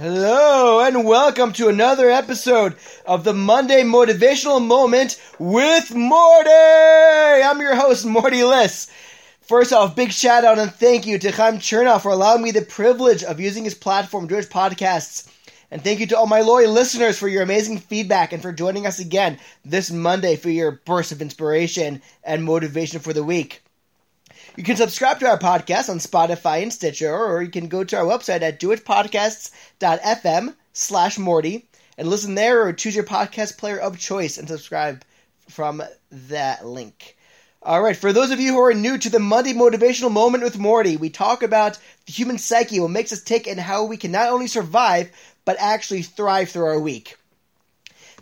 Hello and welcome to another episode of the Monday Motivational Moment with Morty. I'm your host, Morty Liss. First off, big shout out and thank you to Chaim Chernoff for allowing me the privilege of using his platform to his podcasts. And thank you to all my loyal listeners for your amazing feedback and for joining us again this Monday for your burst of inspiration and motivation for the week. You can subscribe to our podcast on Spotify and Stitcher, or you can go to our website at jewishpodcasts.fm slash Morty and listen there or choose your podcast player of choice and subscribe from that link. All right, for those of you who are new to the Monday Motivational Moment with Morty, we talk about the human psyche, what makes us tick, and how we can not only survive, but actually thrive through our week.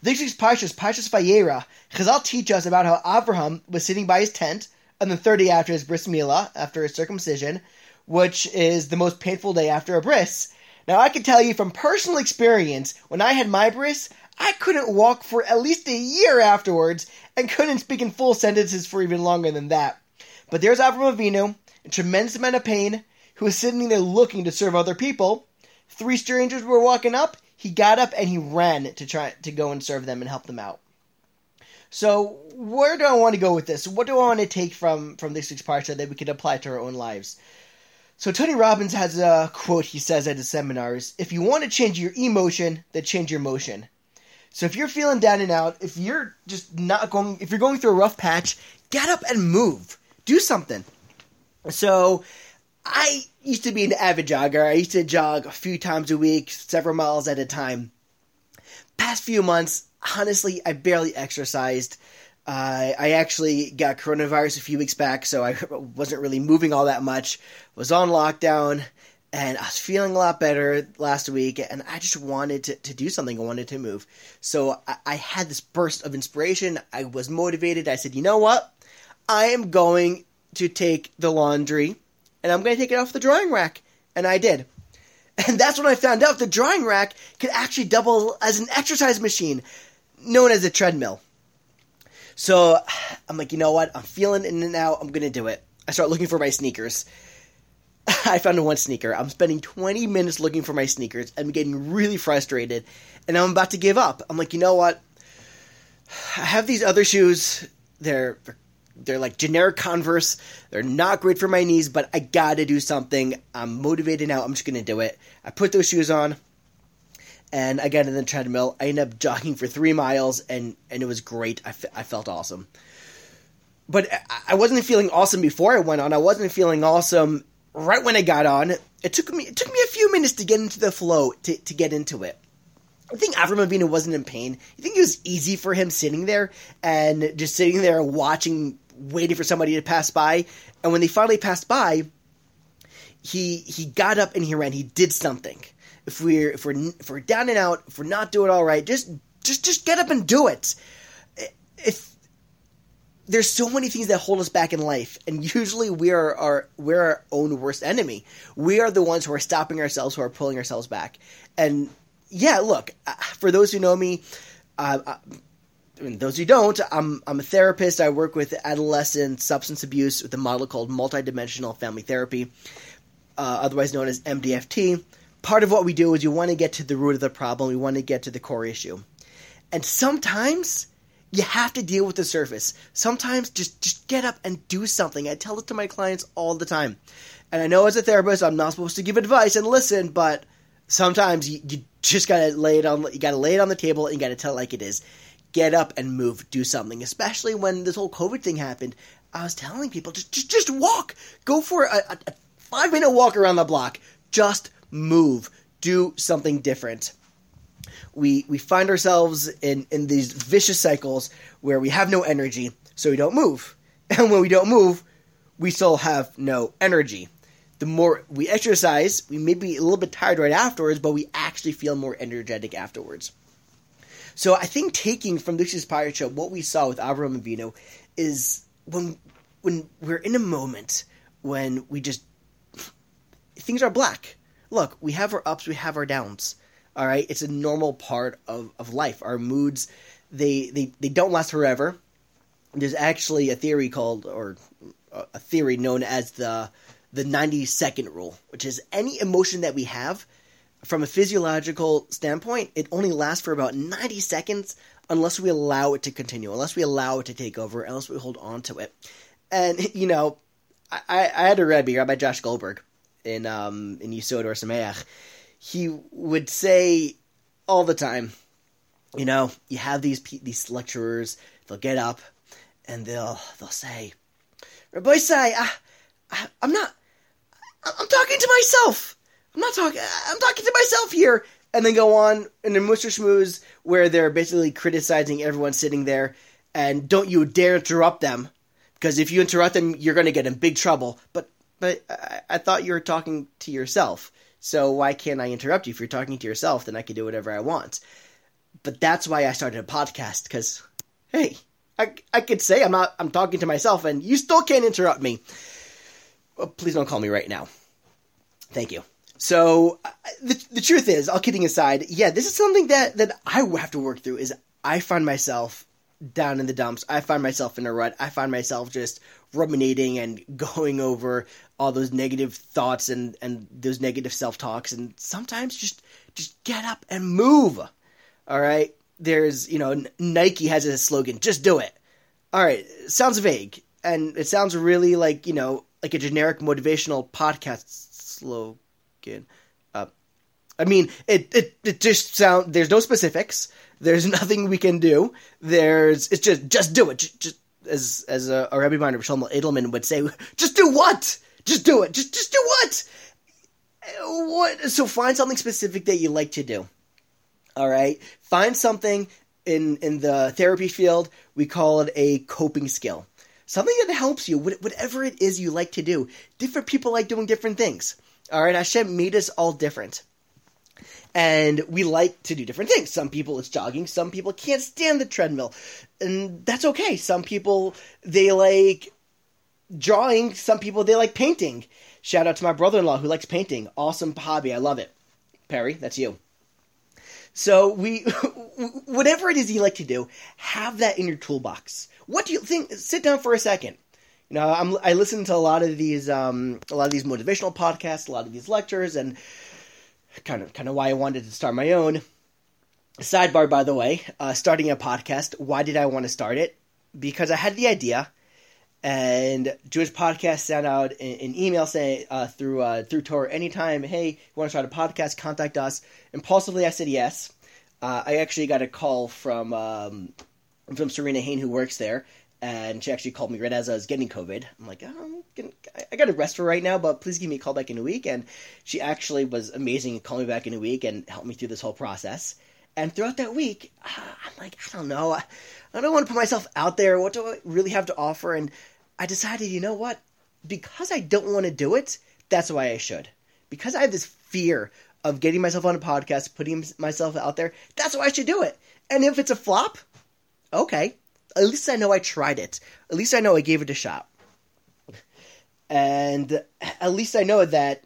This week's Parshas, Parshas Vayera, Chazal teach us about how Abraham was sitting by his tent on the 30 after his bris milah, after his circumcision, which is the most painful day after a bris. Now, I can tell you from personal experience, when I had my bris, I couldn't walk for at least a year afterwards and couldn't speak in full sentences for even longer than that. But there's Avram Avinu, a tremendous amount of pain, who was sitting there looking to serve other people. Three strangers were walking up. He got up and he ran to try to go and serve them and help them out. So where do I want to go with this? What do I want to take from from this week's that we can apply to our own lives? So Tony Robbins has a quote he says at his seminars: "If you want to change your emotion, then change your motion." So if you're feeling down and out, if you're just not going, if you're going through a rough patch, get up and move, do something. So I used to be an avid jogger. I used to jog a few times a week, several miles at a time. Past few months, honestly, I barely exercised. Uh, I actually got coronavirus a few weeks back, so I wasn't really moving all that much. Was on lockdown, and I was feeling a lot better last week, and I just wanted to, to do something. I wanted to move. So I, I had this burst of inspiration. I was motivated. I said, you know what? I am going to take the laundry, and I'm going to take it off the drying rack. And I did. And that's when I found out the drying rack could actually double as an exercise machine known as a treadmill. So I'm like, you know what? I'm feeling in and out. I'm gonna do it. I start looking for my sneakers. I found one sneaker. I'm spending 20 minutes looking for my sneakers. I'm getting really frustrated, and I'm about to give up. I'm like, you know what? I have these other shoes. They're they're like generic Converse. They're not great for my knees, but I gotta do something. I'm motivated now. I'm just gonna do it. I put those shoes on and I got in the treadmill. I ended up jogging for three miles, and and it was great. I, I felt awesome. But I wasn't feeling awesome before I went on. I wasn't feeling awesome right when I got on. It took me it took me a few minutes to get into the flow to, to get into it. I think Avram Avinu wasn't in pain. You think it was easy for him sitting there and just sitting there watching, waiting for somebody to pass by. And when they finally passed by, he he got up and he ran. He did something if we're if we're if we're down and out, if we're not doing all right, just just just get up and do it. If there's so many things that hold us back in life, and usually we are our we're our own worst enemy. We are the ones who are stopping ourselves, who are pulling ourselves back. And yeah, look, uh, for those who know me, uh, I those who don't, I'm I'm a therapist. I work with adolescent substance abuse with a model called multidimensional family therapy, uh, otherwise known as MDFT part of what we do is you want to get to the root of the problem. We want to get to the core issue. And sometimes you have to deal with the surface. Sometimes just just get up and do something. I tell it to my clients all the time. And I know as a therapist I'm not supposed to give advice and listen, but sometimes you, you just gotta lay it on you gotta lay it on the table and you gotta tell it like it is. Get up and move, do something. Especially when this whole COVID thing happened. I was telling people just just, just walk. Go for a, a, a five minute walk around the block. Just move, do something different. We we find ourselves in in these vicious cycles where we have no energy, so we don't move. And when we don't move, we still have no energy. The more we exercise, we may be a little bit tired right afterwards, but we actually feel more energetic afterwards. So I think taking from this Parsha what we saw with Avram Avinu is when when we're in a moment when we just things are black look, we have our ups, we have our downs. All right, it's a normal part of, of life. Our moods, they, they they don't last forever. There's actually a theory called, or a theory known as the the 90 second rule, which is any emotion that we have from a physiological standpoint, it only lasts for about 90 seconds unless we allow it to continue, unless we allow it to take over, unless we hold on to it. And, you know, I, I had a Rebbe, Rabbi Josh Goldberg, in um, in Yisod Ohr Somayach. He would say all the time, you know, you have these these lecturers, they'll get up and they'll they'll say, Rabbi say, I, I, I'm not, I'm talking to myself. I'm not talking. I'm talking to myself here. And then go on in a Mussar Schmooze where they're basically criticizing everyone sitting there, and don't you dare interrupt them, because if you interrupt them, you're going to get in big trouble. But but I, I thought you were talking to yourself, so why can't I interrupt you? If you're talking to yourself, then I can do whatever I want. But that's why I started a podcast, because hey, I I could say I'm not I'm talking to myself, and you still can't interrupt me. Well, please don't call me right now. Thank you. So uh, the, the truth is, all kidding aside, yeah, this is something that that I have to work through. Is I find myself down in the dumps. I find myself in a rut. I find myself just ruminating and going over all those negative thoughts and and those negative self talks. And sometimes just just get up and move. All right. There's you know Nike has a slogan, just do it. All right, sounds vague and it sounds really like you know like a generic motivational podcast slogan uh, I mean, it, it it just sound. There's no specifics. There's nothing we can do. There's it's just just do it. Just, just as as a, a Rebbe Binder Shlomo Edelman would say, just do what? Just do it. Just just do what? What? So find something specific that you like to do. All right. Find something in in the therapy field. We call it a coping skill. Something that helps you, whatever it is you like to do. Different people like doing different things. All right, Hashem made us all different. And we like to do different things. Some people it's jogging, some people can't stand the treadmill. And that's okay. Some people they like drawing, some people they like painting. Shout out to my brother-in-law who likes painting. Awesome hobby. I love it. Perry, that's you. So we whatever it is you like to do, have that in your toolbox. What do you think? Sit down for a second. You know, I'm, I listen to a lot of these, um, a lot of these motivational podcasts, a lot of these lectures, and kind of, kind of why I wanted to start my own. Sidebar, by the way, uh, starting a podcast. Why did I want to start it? Because I had the idea, and Jewish Podcast sent out an, email saying uh, through uh, through TorahAnytime, hey, you want to start a podcast? Contact us. Impulsively, I said yes. Uh, I actually got a call from um, from Serena Hain, who works there, and she actually called me right as I was getting COVID. I'm like, um, oh, I'm I got a rest for right now, but please give me a call back in a week. And she actually was amazing and called me back in a week and helped me through this whole process. And throughout that week, I'm like, I don't know. I don't want to put myself out there. What do I really have to offer? And I decided, you know what? Because I don't want to do it, that's why I should. Because I have this fear of getting myself on a podcast, putting myself out there, that's why I should do it. And if it's a flop, okay, at least I know I tried it. At least I know I gave it a shot. And at least I know that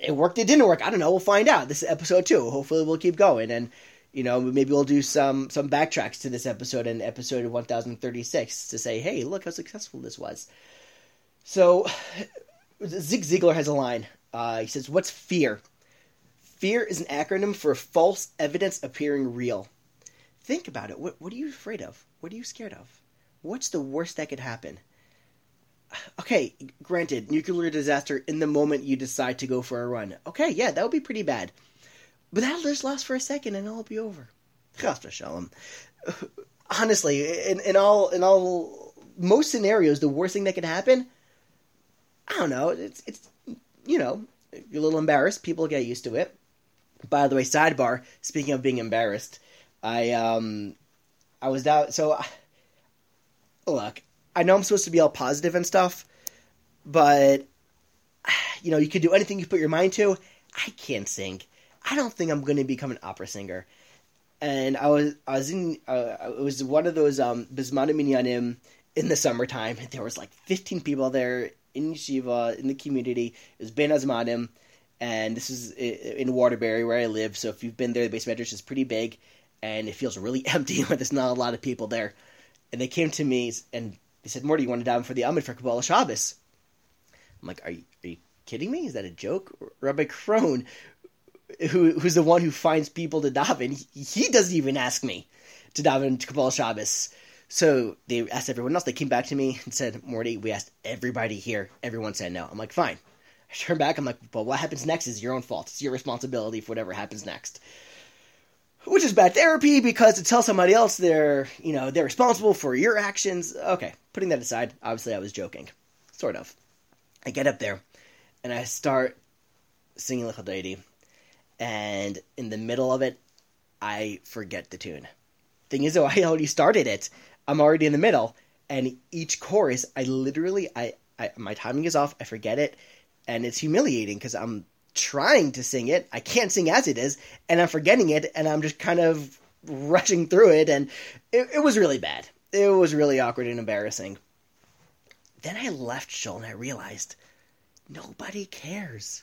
it worked, it didn't work. I don't know. We'll find out. This is episode two. Hopefully, we'll keep going. And, you know, maybe we'll do some, some backtracks to this episode and episode 1036 to say, hey, look how successful this was. So, Zig Ziglar has a line. Uh, he says, What's fear? Fear is an acronym for false evidence appearing real. Think about it. What, what are you afraid of? What are you scared of? What's the worst that could happen? Okay, granted, nuclear disaster in the moment you decide to go for a run. Okay, yeah, that would be pretty bad. But that'll just last for a second and it'll be over. Shalom. Um, honestly, in, in all in all most scenarios, the worst thing that could happen, I don't know, it's it's you know, you're a little embarrassed, people get used to it. By the way, sidebar, speaking of being embarrassed, I um I was down. So, look, I know I'm supposed to be all positive and stuff, but you know, you can do anything you put your mind to. I can't sing. I don't think I'm going to become an opera singer. And I was, I was in, uh, it was one of those um, Bismana Minyanim in the summertime. There was like 15 people there in yeshiva in the community. It was Bein Hazmanim, and this is in Waterbury where I live. So if you've been there, the beis medrash is pretty big and it feels really empty when there's not a lot of people there. And they came to me and they said, Morty, you want to dive for the Amud for Kabbalas Shabbos? I'm like, are you, are you kidding me? Is that a joke? Rabbi Crone, who who's the one who finds people to daven, he, he doesn't even ask me to daven to Kabbalas Shabbos. So they asked everyone else. They came back to me and said, Morty, we asked everybody here. Everyone said no. I'm like, fine. I turn back. I'm like, but what happens next is your own fault. It's your responsibility for whatever happens next. Which is bad therapy because to tell somebody else they're, you know, they're responsible for your actions. Okay, putting that aside, obviously I was joking. Sort of. I get up there and I start singing Lecha Dodi. And in the middle of it, I forget the tune. Thing is, though, I already started it. I'm already in the middle, and each chorus, I literally, I, I my timing is off. I forget it, and it's humiliating because I'm trying to sing it. I can't sing as it is, and I'm forgetting it, and I'm just kind of rushing through it, and it, it was really bad. It was really awkward and embarrassing. Then I left Shul and I realized nobody cares.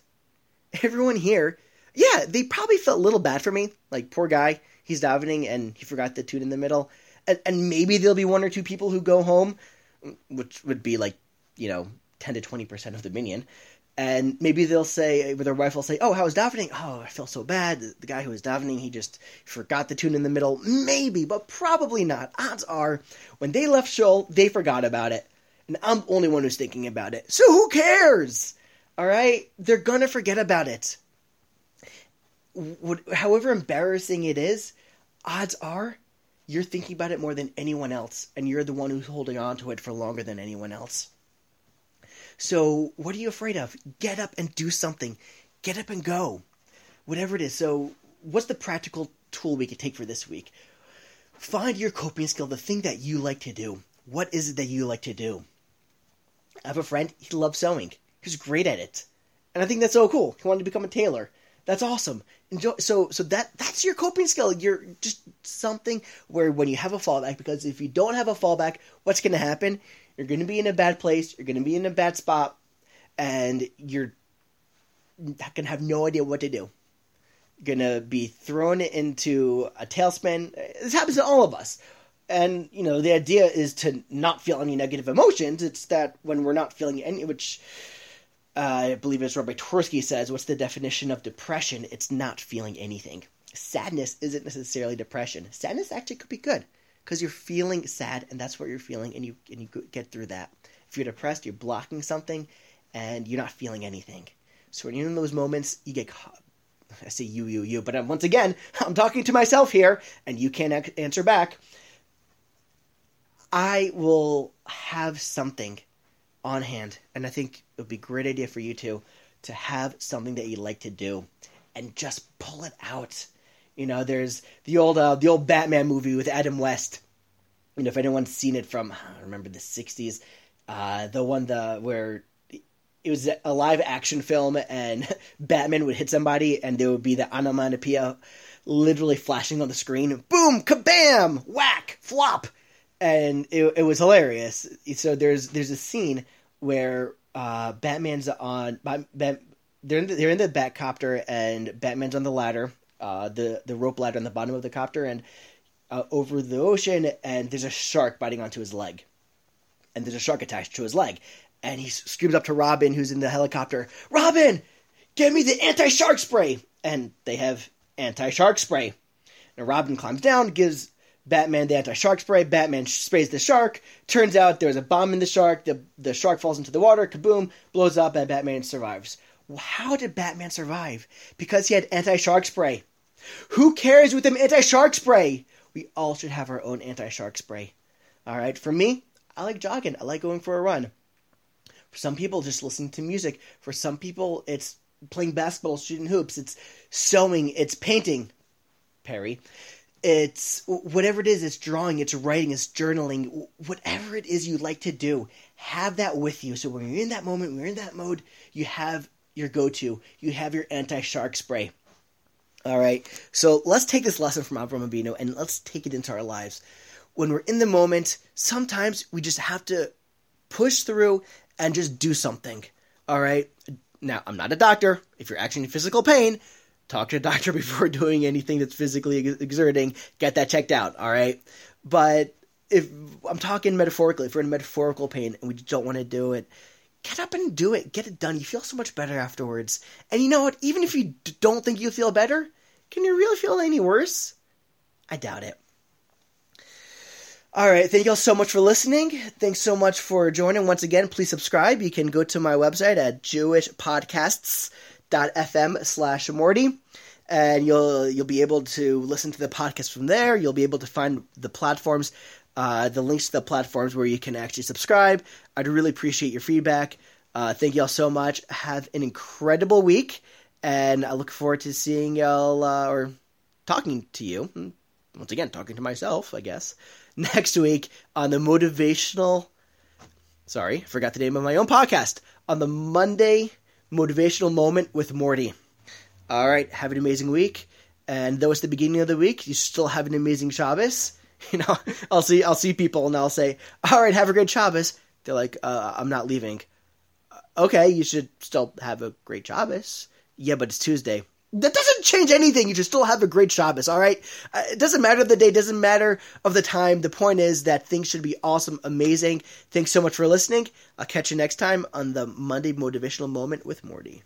Everyone here, yeah, they probably felt a little bad for me. Like, poor guy, he's davening and he forgot the tune in the middle and, and maybe there'll be one or two people who go home, which would be like, you know, 10 to 20% of the minyan. And maybe they'll say, with their wife will say, Oh, how was davening? Oh, I feel so bad. The guy who was davening, he just forgot the tune in the middle. Maybe, but probably not. Odds are, when they left Shul, they forgot about it. And I'm the only one who's thinking about it. So who cares? All right? They're gonna forget about it. However embarrassing it is, odds are you're thinking about it more than anyone else, and you're the one who's holding on to it for longer than anyone else. So, what are you afraid of? Get up and do something. Get up and go. Whatever it is. So, what's the practical tool we could take for this week? Find your coping skill, the thing that you like to do. What is it that you like to do? I have a friend, he loves sewing. He's great at it. And I think that's so cool. He wanted to become a tailor. That's awesome. Enjoy. So so that that's your coping skill. You're just something where when you have a fallback, because if you don't have a fallback, what's going to happen? You're going to be in a bad place. You're going to be in a bad spot, and you're going to have no idea what to do. You're going to be thrown into a tailspin. This happens to all of us. And you know the idea is to not feel any negative emotions. It's that when we're not feeling any, which uh, I believe as Rabbi Twersky says, what's the definition of depression? It's not feeling anything. Sadness isn't necessarily depression. Sadness actually could be good because you're feeling sad and that's what you're feeling and you and you get through that. If you're depressed, you're blocking something and you're not feeling anything. So when you're in those moments, you get caught. I say you, you, you, but once again, I'm talking to myself here, and you can't answer back. I will have something on hand, and I think it would be a great idea for you to to have something that you like to do, and just pull it out. You know, there's the old uh, the old Batman movie with Adam West. You know, if anyone's seen it from I remember the '60s, uh, the one the where it was a live action film and Batman would hit somebody and there would be the onomatopoeia literally flashing on the screen. Boom, kabam, whack, flop and it, it was hilarious. So there's there's a scene where uh, Batman's on Bat, they're in the, they're in the Batcopter and Batman's on the ladder, uh, the the rope ladder on the bottom of the copter and uh, over the ocean, and there's a shark biting onto his leg, and there's a shark attached to his leg, and he screams up to Robin, who's in the helicopter, Robin, give me the anti-shark spray, and they have anti-shark spray. And Robin climbs down, gives Batman the anti-shark spray. Batman sprays the shark. Turns out there's a bomb in the shark. The the shark falls into the water. Kaboom! Blows up, and Batman survives. How did Batman survive? Because he had anti-shark spray. Who cares with them anti-shark spray? We all should have our own anti-shark spray. All right. For me, I like jogging. I like going for a run. For some people, just listening to music. For some people, it's playing basketball, shooting hoops. It's sewing. It's painting. Perry it's whatever it is it's drawing it's writing it's journaling whatever it is you like to do have that with you so when you're in that moment when you're in that mode you have your go-to you have your anti-shark spray all right. So let's take this lesson from Avram Avinu and let's take it into our lives. When we're in the moment sometimes we just have to push through and just do something. All right. Now i'm not a doctor. If you're actually in physical pain talk to a doctor before doing anything that's physically exerting. Get that checked out, all right? But if I'm talking metaphorically, if we're in metaphorical pain and we don't want to do it, get up and do it. Get it done. You feel so much better afterwards. And you know what? Even if you d- don't think you feel better, can you really feel any worse? I doubt it. All right. Thank you all so much for listening. Thanks so much for joining. Once again, please subscribe. You can go to my website at jewishpodcasts.fm slash Morty and you'll you'll be able to listen to the podcast from there. You'll be able to find the platforms, uh, the links to the platforms where you can actually subscribe. I'd really appreciate your feedback. Uh, thank y'all so much. Have an incredible week, and I look forward to seeing y'all uh, or talking to you. Hmm, once again, talking to myself, I guess, next week on the motivational. Sorry, forgot the name of my own podcast on the Monday motivational moment with Morty. All right, have an amazing week. And though it's the beginning of the week, you still have an amazing Shabbos. You know, I'll see I'll see people and I'll say, "All right, have a great Shabbos." They're like, uh, "I'm not leaving." Okay, you should still have a great Shabbos. Yeah, but it's Tuesday. That doesn't change anything. You should still have a great Shabbos, all right? Uh, it doesn't matter the day, doesn't matter of the time. The point is that things should be awesome, amazing. Thanks so much for listening. I'll catch you next time on the Monday Motivational Moment with Morty.